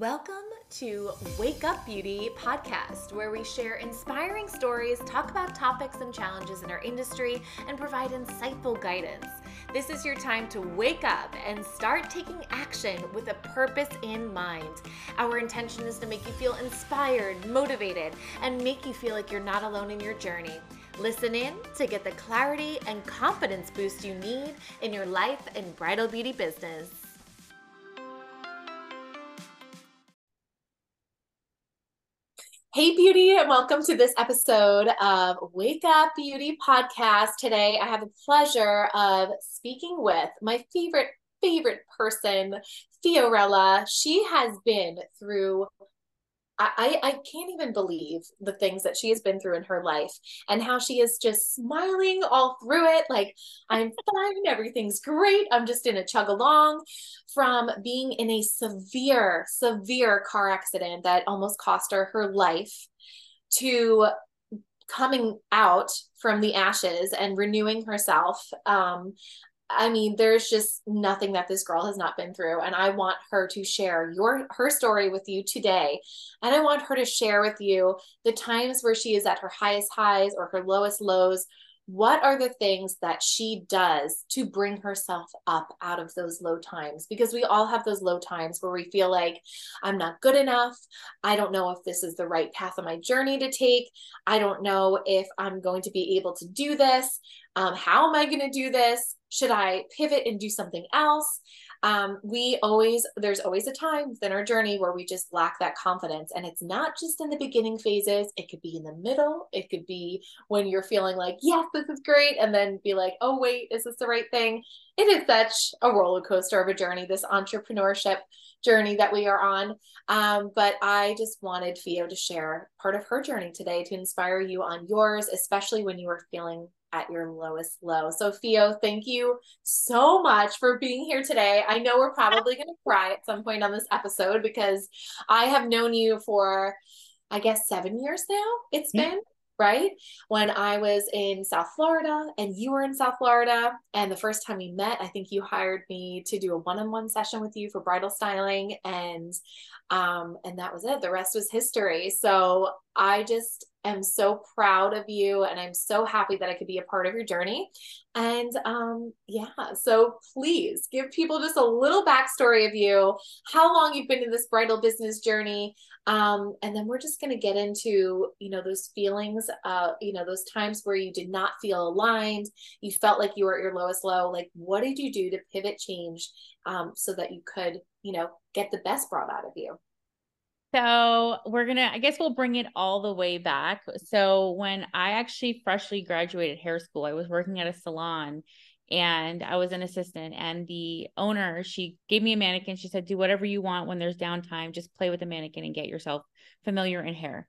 Welcome to Wake Up Beauty podcast, where we share inspiring stories, talk about topics and challenges in our industry, and provide insightful guidance. This is your time to wake up and start taking action with a purpose in mind. Our intention is to make you feel inspired, motivated, and make you feel like you're not alone in your journey. Listen in to get the clarity and confidence boost you need in your life and bridal beauty business. Hey, beauty, and welcome to this episode of Wake Up Beauty Podcast. Today, I have the pleasure of speaking with my favorite, favorite person, Fiorella. She has been through I, I can't even believe the things that she has been through in her life and how she is just smiling all through it. Like, I'm fine, everything's great. I'm just in a chug along from being in a severe, severe car accident that almost cost her her life to coming out from the ashes and renewing herself um, I mean, there's just nothing that this girl has not been through. And I want her to share your her story with you today. And I want her to share with you the times where she is at her highest highs or her lowest lows, what are the things that she does to bring herself up out of those low times? Because we all have those low times where we feel like i'm not good enough. I don't know if this is the right path of my journey to take. I don't know if i'm going to be able to do this. Um, how am i going to do this should i pivot and do something else? Um, we always there's always a time within our journey where we just lack that confidence and it's not just in the beginning phases. It could be in the middle. It could be when you're feeling like yes this is great and then be like oh wait is this the right thing? It is such a roller coaster of a journey this entrepreneurship journey that we are on. Um, but i just wanted fio to share part of her journey today to inspire you on yours especially when you are feeling at your lowest low. So, Fio, thank you so much for being here today. I know we're probably going to cry at some point on this episode because I have known you for, I guess, seven years now. It's yeah. been right? When I was in South Florida and you were in South Florida, and the first time we met, I think you hired me to do a one-on-one session with you for bridal styling, and um, and that was it. The rest was history. So I just am so proud of you and I'm so happy that I could be a part of your journey. And um, yeah, so please give people just a little backstory of you, how long you've been in this bridal business journey. Um, and then we're just going to get into, you know, those feelings, uh, you know, those times where you did not feel aligned, you felt like you were at your lowest low. Like, what did you do to pivot change um, so that you could, you know, get the best brought out of you? So we're gonna, I guess we'll bring it all the way back. So when I actually freshly graduated hair school, I was working at a salon and I was an assistant. And the owner, she gave me a mannequin. She said, Do whatever you want when there's downtime, just play with the mannequin and get yourself familiar in hair.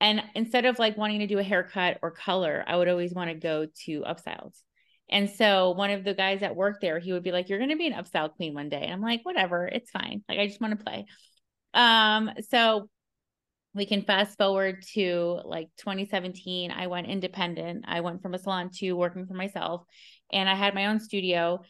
And instead of like wanting to do a haircut or color, I would always want to go to upstyles. And so one of the guys that worked there, he would be like, You're gonna be an upstyle queen one day. And I'm like, whatever, it's fine. Like I just want to play. Um, so we can fast forward to like 2017. I went independent. I went from a salon to working for myself, and I had my own studio.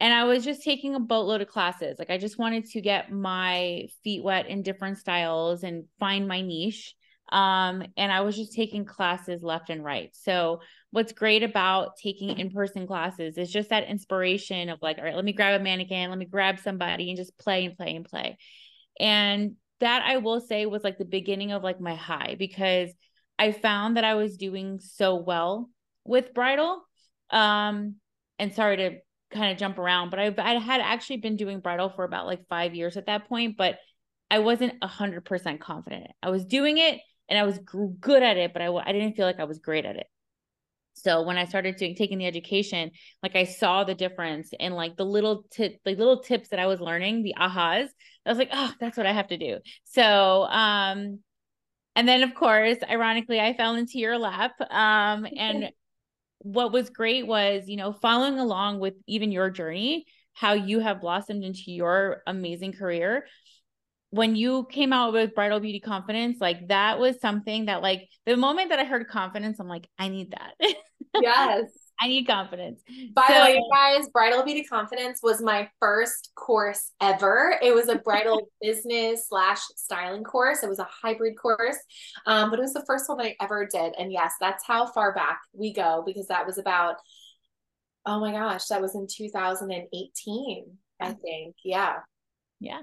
And I was just taking a boatload of classes. Like I just wanted to get my feet wet in different styles and find my niche. Um, and I was just taking classes left and right. So what's great about taking in-person classes is just that inspiration of like, all right, let me grab a mannequin, let me grab somebody and just play and play and play. And that I will say was like the beginning of like my high because I found that I was doing so well with bridal. Um, and sorry to kind of jump around, but I, I had actually been doing bridal for about like five years at that point, but I wasn't a hundred percent confident. I was doing it and I was good at it, but I, I didn't feel like I was great at it. So when I started doing taking the education, like I saw the difference in like the little tip, like little tips that I was learning, the ahas. I was like, oh, that's what I have to do. So um, and then of course, ironically, I fell into your lap. Um, and what was great was, you know, following along with even your journey, how you have blossomed into your amazing career when you came out with bridal beauty confidence like that was something that like the moment that i heard confidence i'm like i need that yes I need confidence. By so, the way, guys, Bridal Beauty Confidence was my first course ever. It was a bridal business slash styling course. It was a hybrid course, um, but it was the first one that I ever did. And yes, that's how far back we go because that was about, oh my gosh, that was in 2018, I think. Yeah. Yeah.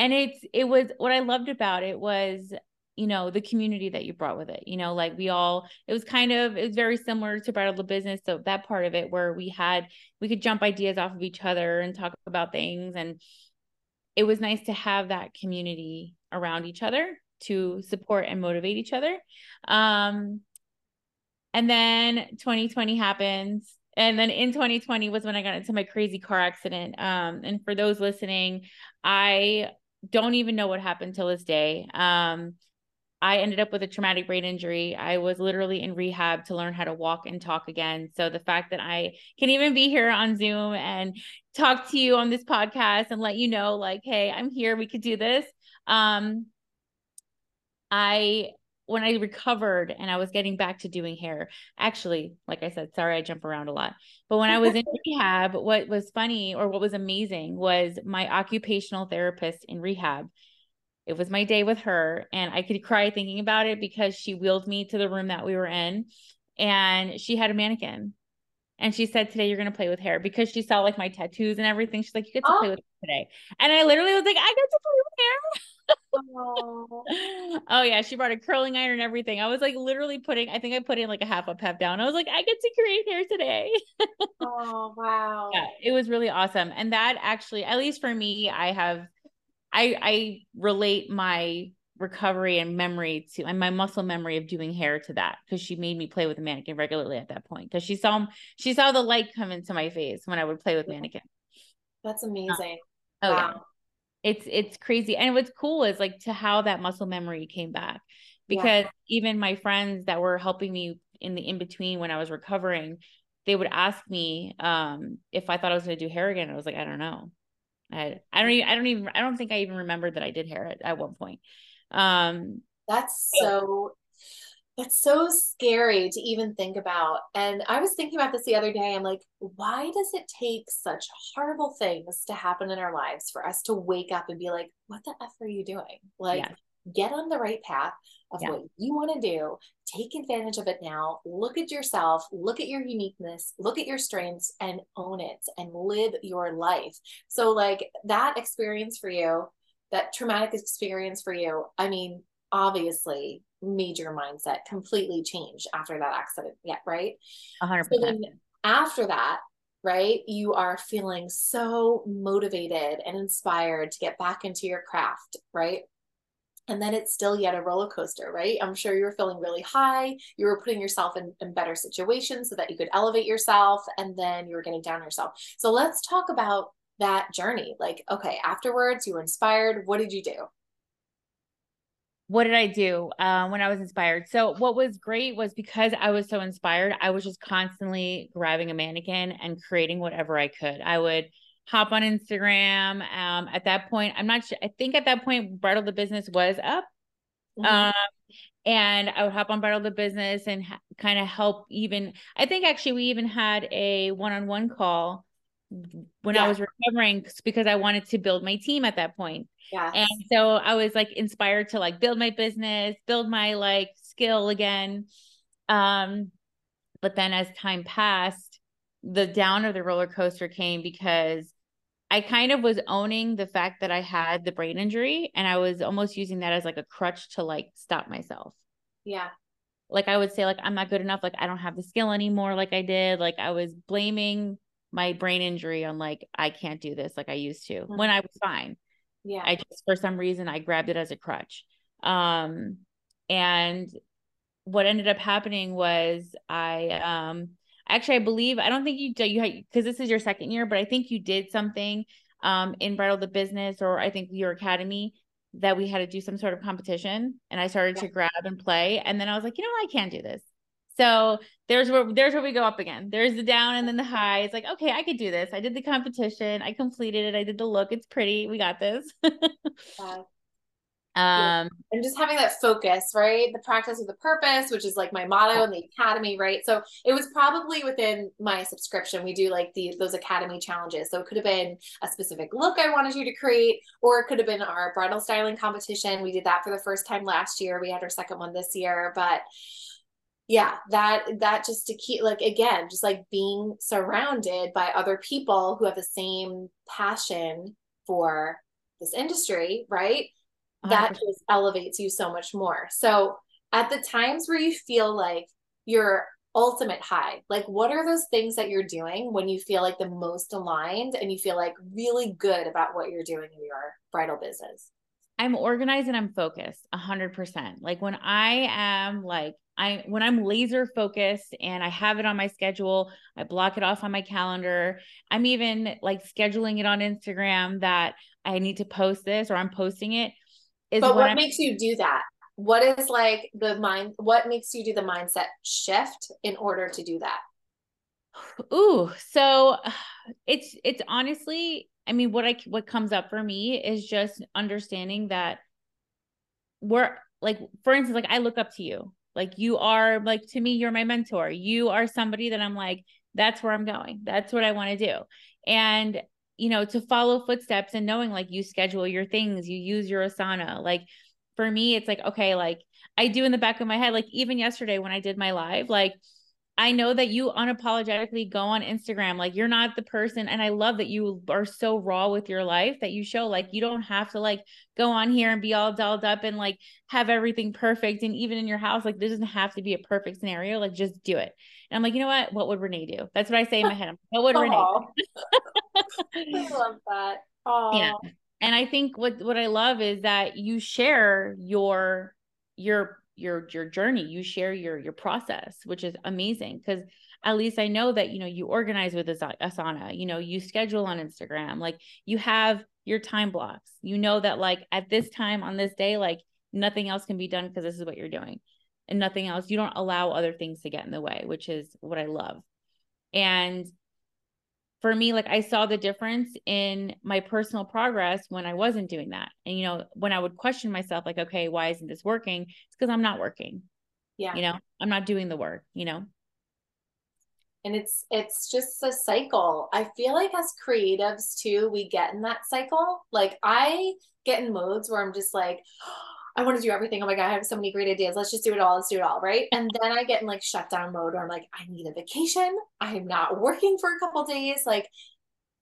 And it's, it was, what I loved about it was you know the community that you brought with it you know like we all it was kind of it was very similar to bridal business. So that part of it where we had we could jump ideas off of each other and talk about things. And it was nice to have that community around each other to support and motivate each other. Um and then 2020 happens. And then in 2020 was when I got into my crazy car accident. Um, and for those listening, I don't even know what happened till this day. Um, I ended up with a traumatic brain injury. I was literally in rehab to learn how to walk and talk again. So the fact that I can even be here on Zoom and talk to you on this podcast and let you know like, hey, I'm here, we could do this. Um I when I recovered and I was getting back to doing hair, actually, like I said, sorry I jump around a lot. But when I was in rehab, what was funny or what was amazing was my occupational therapist in rehab it was my day with her, and I could cry thinking about it because she wheeled me to the room that we were in, and she had a mannequin. And she said, Today you're going to play with hair because she saw like my tattoos and everything. She's like, You get to oh. play with today. And I literally was like, I get to play with hair. oh. yeah. She brought a curling iron and everything. I was like, literally putting, I think I put in like a half a pep down. I was like, I get to create hair today. oh, wow. Yeah, it was really awesome. And that actually, at least for me, I have I I relate my recovery and memory to and my muscle memory of doing hair to that because she made me play with a mannequin regularly at that point because she saw she saw the light come into my face when I would play with mannequin. That's amazing. Uh, oh wow. yeah. It's it's crazy. And what's cool is like to how that muscle memory came back. Because yeah. even my friends that were helping me in the in between when I was recovering, they would ask me um if I thought I was gonna do hair again. I was like, I don't know. I, I don't even, I don't even, I don't think I even remembered that I did hair at, at one point. Um, that's so, that's so scary to even think about. And I was thinking about this the other day. I'm like, why does it take such horrible things to happen in our lives for us to wake up and be like, what the F are you doing? Like, yeah get on the right path of yeah. what you want to do take advantage of it now look at yourself look at your uniqueness look at your strengths and own it and live your life so like that experience for you that traumatic experience for you i mean obviously made your mindset completely change after that accident yeah right 100% so then after that right you are feeling so motivated and inspired to get back into your craft right and then it's still yet a roller coaster, right? I'm sure you were feeling really high. You were putting yourself in, in better situations so that you could elevate yourself, and then you were getting down yourself. So let's talk about that journey. Like, okay, afterwards, you were inspired. What did you do? What did I do uh, when I was inspired? So, what was great was because I was so inspired, I was just constantly grabbing a mannequin and creating whatever I could. I would hop on Instagram. Um, at that point, I'm not sure. I think at that point, Bridal the Business was up. Mm-hmm. Um, and I would hop on Bridal the Business and ha- kind of help. Even I think actually we even had a one-on-one call when yeah. I was recovering because I wanted to build my team at that point. Yeah. And so I was like inspired to like build my business, build my like skill again. Um, but then as time passed, the down of the roller coaster came because I kind of was owning the fact that I had the brain injury and I was almost using that as like a crutch to like stop myself. Yeah. Like I would say like I'm not good enough like I don't have the skill anymore like I did like I was blaming my brain injury on like I can't do this like I used to mm-hmm. when I was fine. Yeah. I just for some reason I grabbed it as a crutch. Um and what ended up happening was I um actually, I believe I don't think you did you because this is your second year, but I think you did something um in Bridal the Business or I think your academy that we had to do some sort of competition, and I started yeah. to grab and play, and then I was like, you know, I can't do this. So there's where there's where we go up again. There's the down and then the high. It's like, okay, I could do this. I did the competition. I completed it. I did the look. It's pretty. We got this. Um, and just having that focus, right? The practice with the purpose, which is like my motto in the academy, right? So it was probably within my subscription. We do like the those academy challenges. So it could have been a specific look I wanted you to create, or it could have been our bridal styling competition. We did that for the first time last year. We had our second one this year, but yeah that that just to keep like again just like being surrounded by other people who have the same passion for this industry right that uh-huh. just elevates you so much more. So at the times where you feel like your ultimate high, like what are those things that you're doing when you feel like the most aligned and you feel like really good about what you're doing in your bridal business? I'm organized and I'm focused a hundred percent. Like when I am like I when I'm laser focused and I have it on my schedule, I block it off on my calendar. I'm even like scheduling it on Instagram that I need to post this or I'm posting it is but what I'm- makes you do that? What is like the mind what makes you do the mindset shift in order to do that? Ooh so it's it's honestly i mean what i what comes up for me is just understanding that we're like for instance like i look up to you like you are like to me you're my mentor. You are somebody that i'm like that's where i'm going. That's what i want to do. And you know, to follow footsteps and knowing like you schedule your things, you use your Asana. Like for me, it's like, okay, like I do in the back of my head, like even yesterday when I did my live, like I know that you unapologetically go on Instagram. Like you're not the person. And I love that you are so raw with your life that you show like you don't have to like go on here and be all dolled up and like have everything perfect. And even in your house, like this doesn't have to be a perfect scenario. Like just do it. And I'm like, you know what? What would Renee do? That's what I say in my head. what would Renee do? I love that. Aww. Yeah. And I think what what I love is that you share your your your your journey. You share your your process, which is amazing because at least I know that you know you organize with Asana, you know, you schedule on Instagram, like you have your time blocks. You know that like at this time on this day, like nothing else can be done because this is what you're doing and nothing else. You don't allow other things to get in the way, which is what I love. And for me, like I saw the difference in my personal progress when I wasn't doing that. And, you know, when I would question myself, like, okay, why isn't this working? It's because I'm not working. Yeah. You know, I'm not doing the work, you know? And it's it's just a cycle. I feel like as creatives too, we get in that cycle. Like I get in modes where I'm just like, I want to do everything. Oh my God, I have so many great ideas. Let's just do it all. Let's do it all. Right. And then I get in like shutdown mode where I'm like, I need a vacation. I'm not working for a couple days. Like,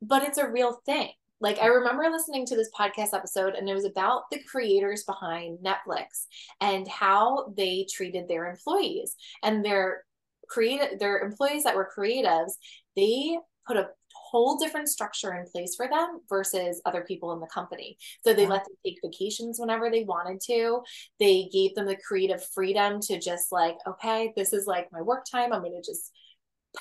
but it's a real thing. Like I remember listening to this podcast episode and it was about the creators behind Netflix and how they treated their employees and their creative their employees that were creatives, they put a whole different structure in place for them versus other people in the company. So they let them take vacations whenever they wanted to. They gave them the creative freedom to just like, okay, this is like my work time. I'm going to just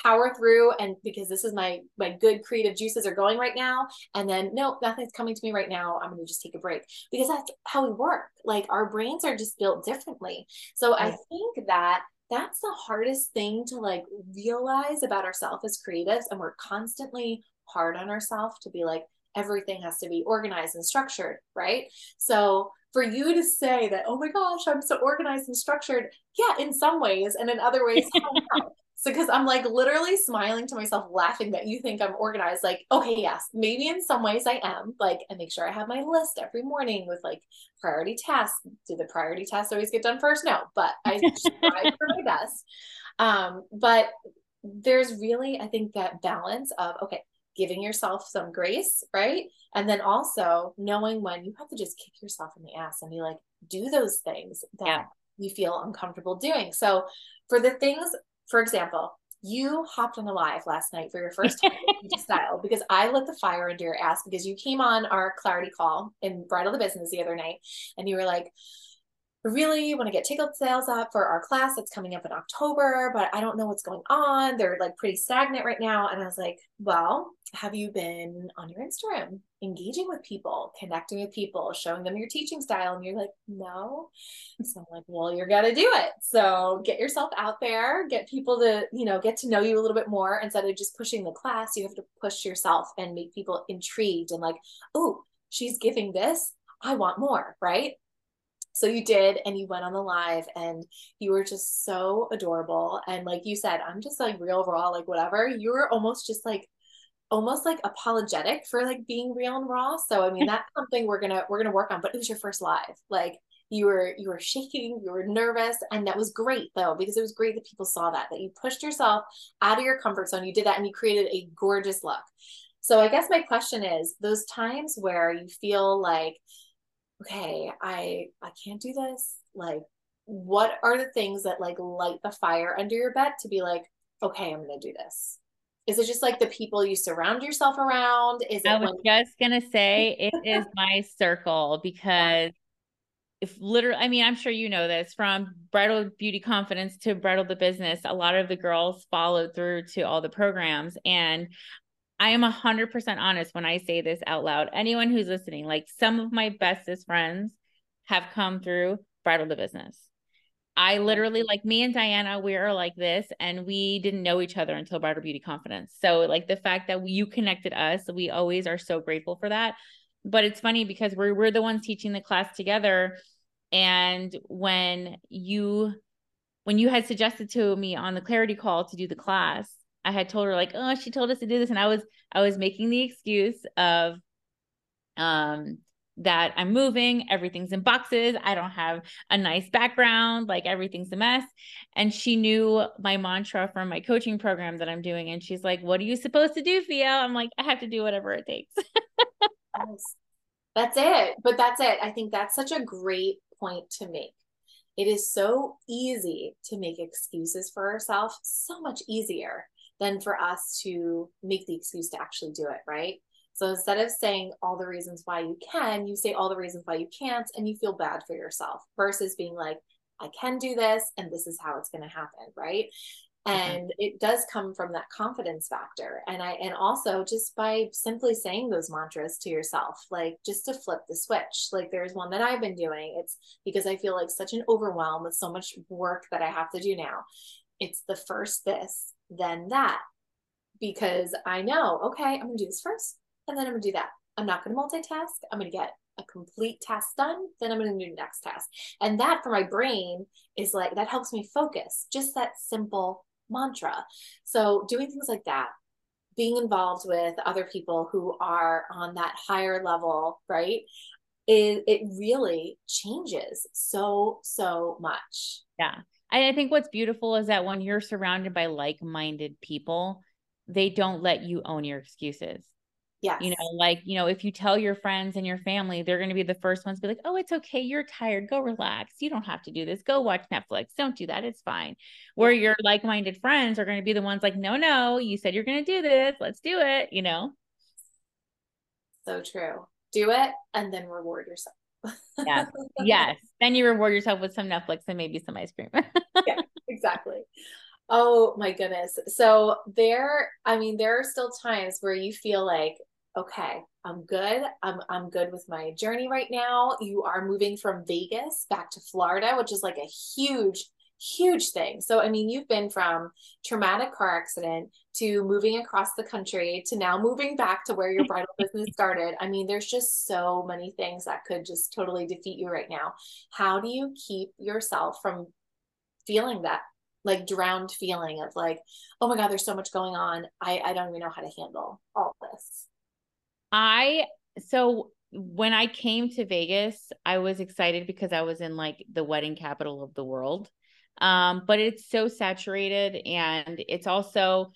power through and because this is my my good creative juices are going right now. And then no nothing's coming to me right now. I'm going to just take a break. Because that's how we work. Like our brains are just built differently. So i think that that's the hardest thing to like realize about ourselves as creatives and we're constantly hard on ourselves to be like everything has to be organized and structured right? So for you to say that oh my gosh i'm so organized and structured yeah in some ways and in other ways So, because I'm like literally smiling to myself, laughing that you think I'm organized. Like, okay, yes, maybe in some ways I am. Like, I make sure I have my list every morning with like priority tasks. Do the priority tasks always get done first? No, but I try for my best. Um, but there's really, I think, that balance of okay, giving yourself some grace, right? And then also knowing when you have to just kick yourself in the ass and be like, do those things that yeah. you feel uncomfortable doing. So, for the things for example, you hopped on a live last night for your first time style because I lit the fire under your ass because you came on our clarity call in Bridal the Business the other night and you were like, really want to get ticket sales up for our class that's coming up in October, but I don't know what's going on. They're like pretty stagnant right now. And I was like, well, have you been on your Instagram engaging with people, connecting with people, showing them your teaching style? And you're like, no. So I'm like, well, you're going to do it. So get yourself out there, get people to, you know, get to know you a little bit more instead of just pushing the class. You have to push yourself and make people intrigued and like, oh, she's giving this. I want more, right? So you did, and you went on the live, and you were just so adorable. And like you said, I'm just like real raw, like whatever. You were almost just like almost like apologetic for like being real and raw. So I mean that's something we're gonna we're gonna work on. But it was your first live. Like you were you were shaking, you were nervous, and that was great though, because it was great that people saw that, that you pushed yourself out of your comfort zone. You did that and you created a gorgeous look. So I guess my question is those times where you feel like, okay, I I can't do this, like what are the things that like light the fire under your bed to be like, okay, I'm gonna do this? Is it just like the people you surround yourself around? Is it I was when- just gonna say it is my circle because if literally i mean i'm sure you know this from bridal beauty confidence to bridal the business a lot of the girls followed through to all the programs and i am 100% honest when i say this out loud anyone who's listening like some of my bestest friends have come through bridal the business I literally like me and Diana, we are like this, and we didn't know each other until Bridal Beauty Confidence. So, like the fact that you connected us, we always are so grateful for that. But it's funny because we're we're the ones teaching the class together. And when you when you had suggested to me on the clarity call to do the class, I had told her like, oh, she told us to do this, and I was I was making the excuse of um that I'm moving, everything's in boxes, I don't have a nice background, like everything's a mess. And she knew my mantra from my coaching program that I'm doing. And she's like, What are you supposed to do, Fio? I'm like, I have to do whatever it takes. that's it. But that's it. I think that's such a great point to make. It is so easy to make excuses for ourselves, so much easier than for us to make the excuse to actually do it, right? So instead of saying all the reasons why you can, you say all the reasons why you can't, and you feel bad for yourself versus being like, I can do this, and this is how it's going to happen, right? Mm-hmm. and it does come from that confidence factor. And i and also just by simply saying those mantras to yourself like just to flip the switch. Like there's one that i've been doing. It's because i feel like such an overwhelm with so much work that i have to do now. It's the first this then that because i know okay i'm gonna do this first and then I'm gonna do that. I'm not gonna multitask. I'm gonna get a complete task done, then I'm gonna do the next task. And that for my brain is like that helps me focus. Just that simple mantra. So doing things like that, being involved with other people who are on that higher level, right? It, it really changes so, so much. Yeah. I think what's beautiful is that when you're surrounded by like minded people, they don't let you own your excuses. Yeah. You know, like, you know, if you tell your friends and your family, they're going to be the first ones to be like, oh, it's okay. You're tired. Go relax. You don't have to do this. Go watch Netflix. Don't do that. It's fine. Where your like minded friends are going to be the ones like, no, no, you said you're going to do this. Let's do it. You know? So true. Do it and then reward yourself. Yes. Yes. Then you reward yourself with some Netflix and maybe some ice cream. yeah, exactly. Oh my goodness. So there, I mean, there are still times where you feel like, okay, I'm good. I'm I'm good with my journey right now. You are moving from Vegas back to Florida, which is like a huge huge thing. So I mean, you've been from traumatic car accident to moving across the country to now moving back to where your bridal business started. I mean, there's just so many things that could just totally defeat you right now. How do you keep yourself from feeling that like drowned feeling of like, oh my God, there's so much going on. I, I don't even know how to handle all this. I, so when I came to Vegas, I was excited because I was in like the wedding capital of the world. Um, but it's so saturated and it's also,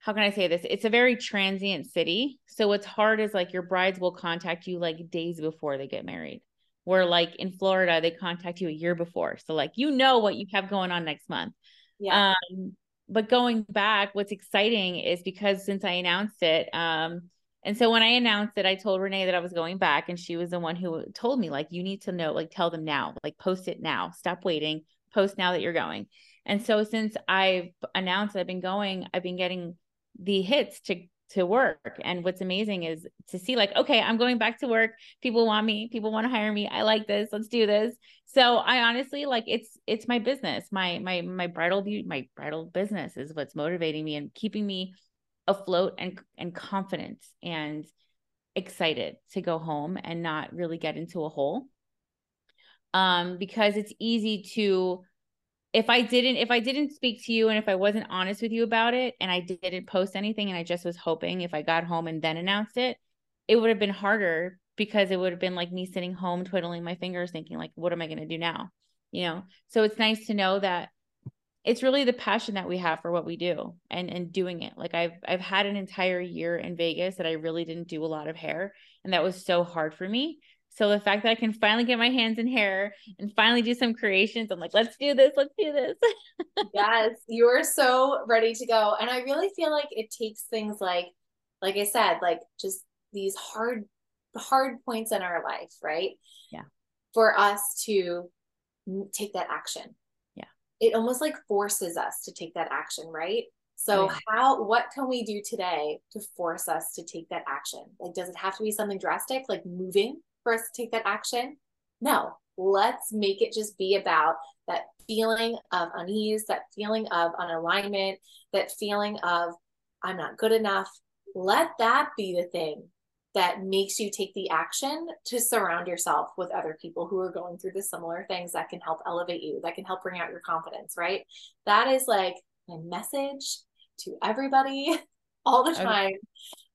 how can I say this? It's a very transient city. So what's hard is like your brides will contact you like days before they get married. Where like in Florida, they contact you a year before. So like you know what you have going on next month. Yeah. Um, but going back, what's exciting is because since I announced it, um, and so when I announced it, I told Renee that I was going back, and she was the one who told me, like, you need to know, like, tell them now, like, post it now, stop waiting, post now that you're going. And so since I've announced I've been going, I've been getting the hits to to work. And what's amazing is to see like, okay, I'm going back to work. People want me. People want to hire me. I like this. Let's do this. So I honestly like it's it's my business. My my my bridal beauty, my bridal business is what's motivating me and keeping me afloat and and confident and excited to go home and not really get into a hole. Um, because it's easy to if I didn't if I didn't speak to you and if I wasn't honest with you about it and I didn't post anything and I just was hoping if I got home and then announced it, it would have been harder because it would have been like me sitting home twiddling my fingers thinking like what am I going to do now? You know. So it's nice to know that it's really the passion that we have for what we do and and doing it. Like I've I've had an entire year in Vegas that I really didn't do a lot of hair and that was so hard for me. So the fact that I can finally get my hands in hair and finally do some creations, I'm like, let's do this, let's do this. yes, you are so ready to go. And I really feel like it takes things like, like I said, like just these hard, hard points in our life, right? Yeah. For us to take that action. Yeah. It almost like forces us to take that action, right? So oh, right. how what can we do today to force us to take that action? Like does it have to be something drastic like moving? For us to take that action? No, let's make it just be about that feeling of unease, that feeling of unalignment, that feeling of I'm not good enough. Let that be the thing that makes you take the action to surround yourself with other people who are going through the similar things that can help elevate you, that can help bring out your confidence, right? That is like my message to everybody all the time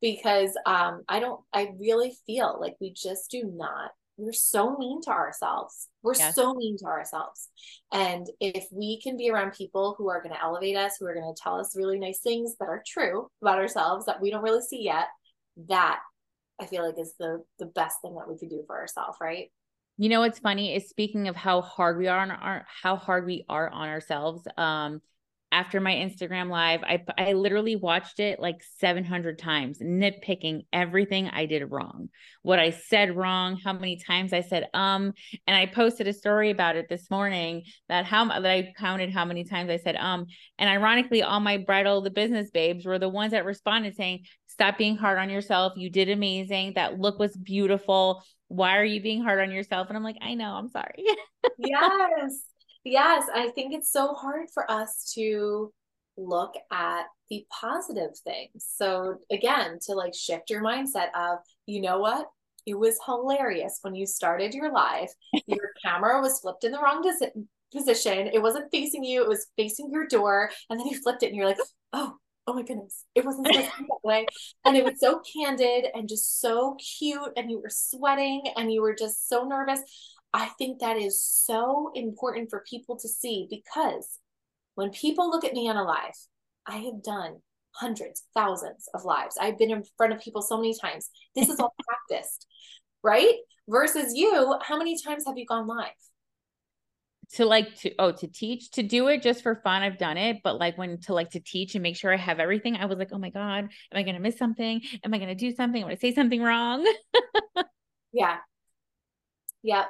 because um, I don't, I really feel like we just do not, we're so mean to ourselves. We're yes. so mean to ourselves. And if we can be around people who are going to elevate us, who are going to tell us really nice things that are true about ourselves that we don't really see yet, that I feel like is the the best thing that we could do for ourselves, right? You know what's funny is speaking of how hard we are on our how hard we are on ourselves. Um, after my Instagram live. I I literally watched it like 700 times, nitpicking everything I did wrong, what I said wrong, how many times I said um, and I posted a story about it this morning that how that I counted how many times I said um, and ironically, all my bridal the business babes were the ones that responded saying, "Stop being hard on yourself. You did amazing. That look was beautiful. Why are you being hard on yourself?" And I'm like, "I know. I'm sorry." yes yes, I think it's so hard for us to look at the positive things. So again, to like shift your mindset of, you know what? It was hilarious when you started your live. Your camera was flipped in the wrong position. It wasn't facing you, it was facing your door. And then you flipped it and you're like, oh, oh my goodness, it wasn't supposed to be that way. And it was so candid and just so cute. And you were sweating and you were just so nervous. I think that is so important for people to see because when people look at me on a live, I have done hundreds, thousands of lives. I've been in front of people so many times. This is all practiced, right? Versus you, how many times have you gone live? to like to oh to teach to do it just for fun i've done it but like when to like to teach and make sure i have everything i was like oh my god am i going to miss something am i going to do something am i gonna say something wrong yeah Yep.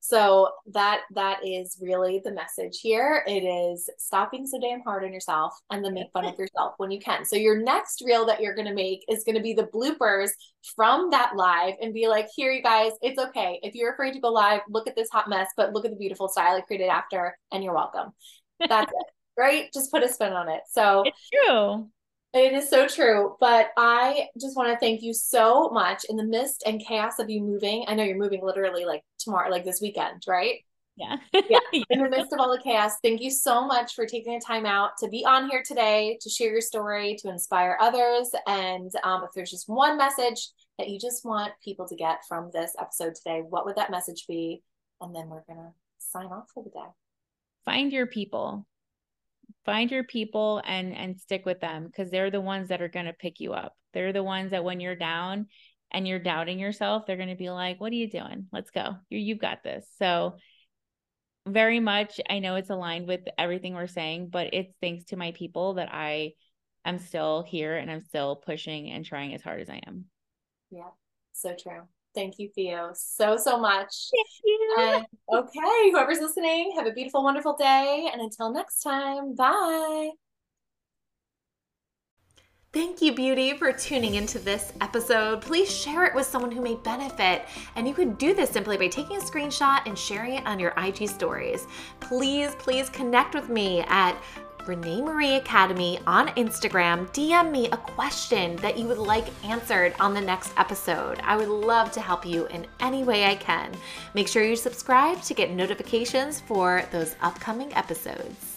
So that that is really the message here. It is stop being so damn hard on yourself and then make fun of yourself when you can. So your next reel that you're gonna make is gonna be the bloopers from that live and be like, here you guys, it's okay. If you're afraid to go live, look at this hot mess, but look at the beautiful style I created after, and you're welcome. That's it. Right? Just put a spin on it. So it's true. It is so true. But I just want to thank you so much in the midst and chaos of you moving. I know you're moving literally like tomorrow, like this weekend, right? Yeah. yeah. In the midst of all the chaos, thank you so much for taking the time out to be on here today, to share your story, to inspire others. And um, if there's just one message that you just want people to get from this episode today, what would that message be? And then we're going to sign off for the day. Find your people find your people and and stick with them because they're the ones that are going to pick you up. They're the ones that when you're down and you're doubting yourself they're going to be like what are you doing? Let's go. You you've got this. So very much i know it's aligned with everything we're saying but it's thanks to my people that i am still here and i'm still pushing and trying as hard as i am. Yeah so true Thank you, Fio, so, so much. Thank you. And, okay, whoever's listening, have a beautiful, wonderful day. And until next time, bye. Thank you, Beauty, for tuning into this episode. Please share it with someone who may benefit. And you can do this simply by taking a screenshot and sharing it on your IG stories. Please, please connect with me at Renee Marie Academy on Instagram. DM me a question that you would like answered on the next episode. I would love to help you in any way I can. Make sure you subscribe to get notifications for those upcoming episodes.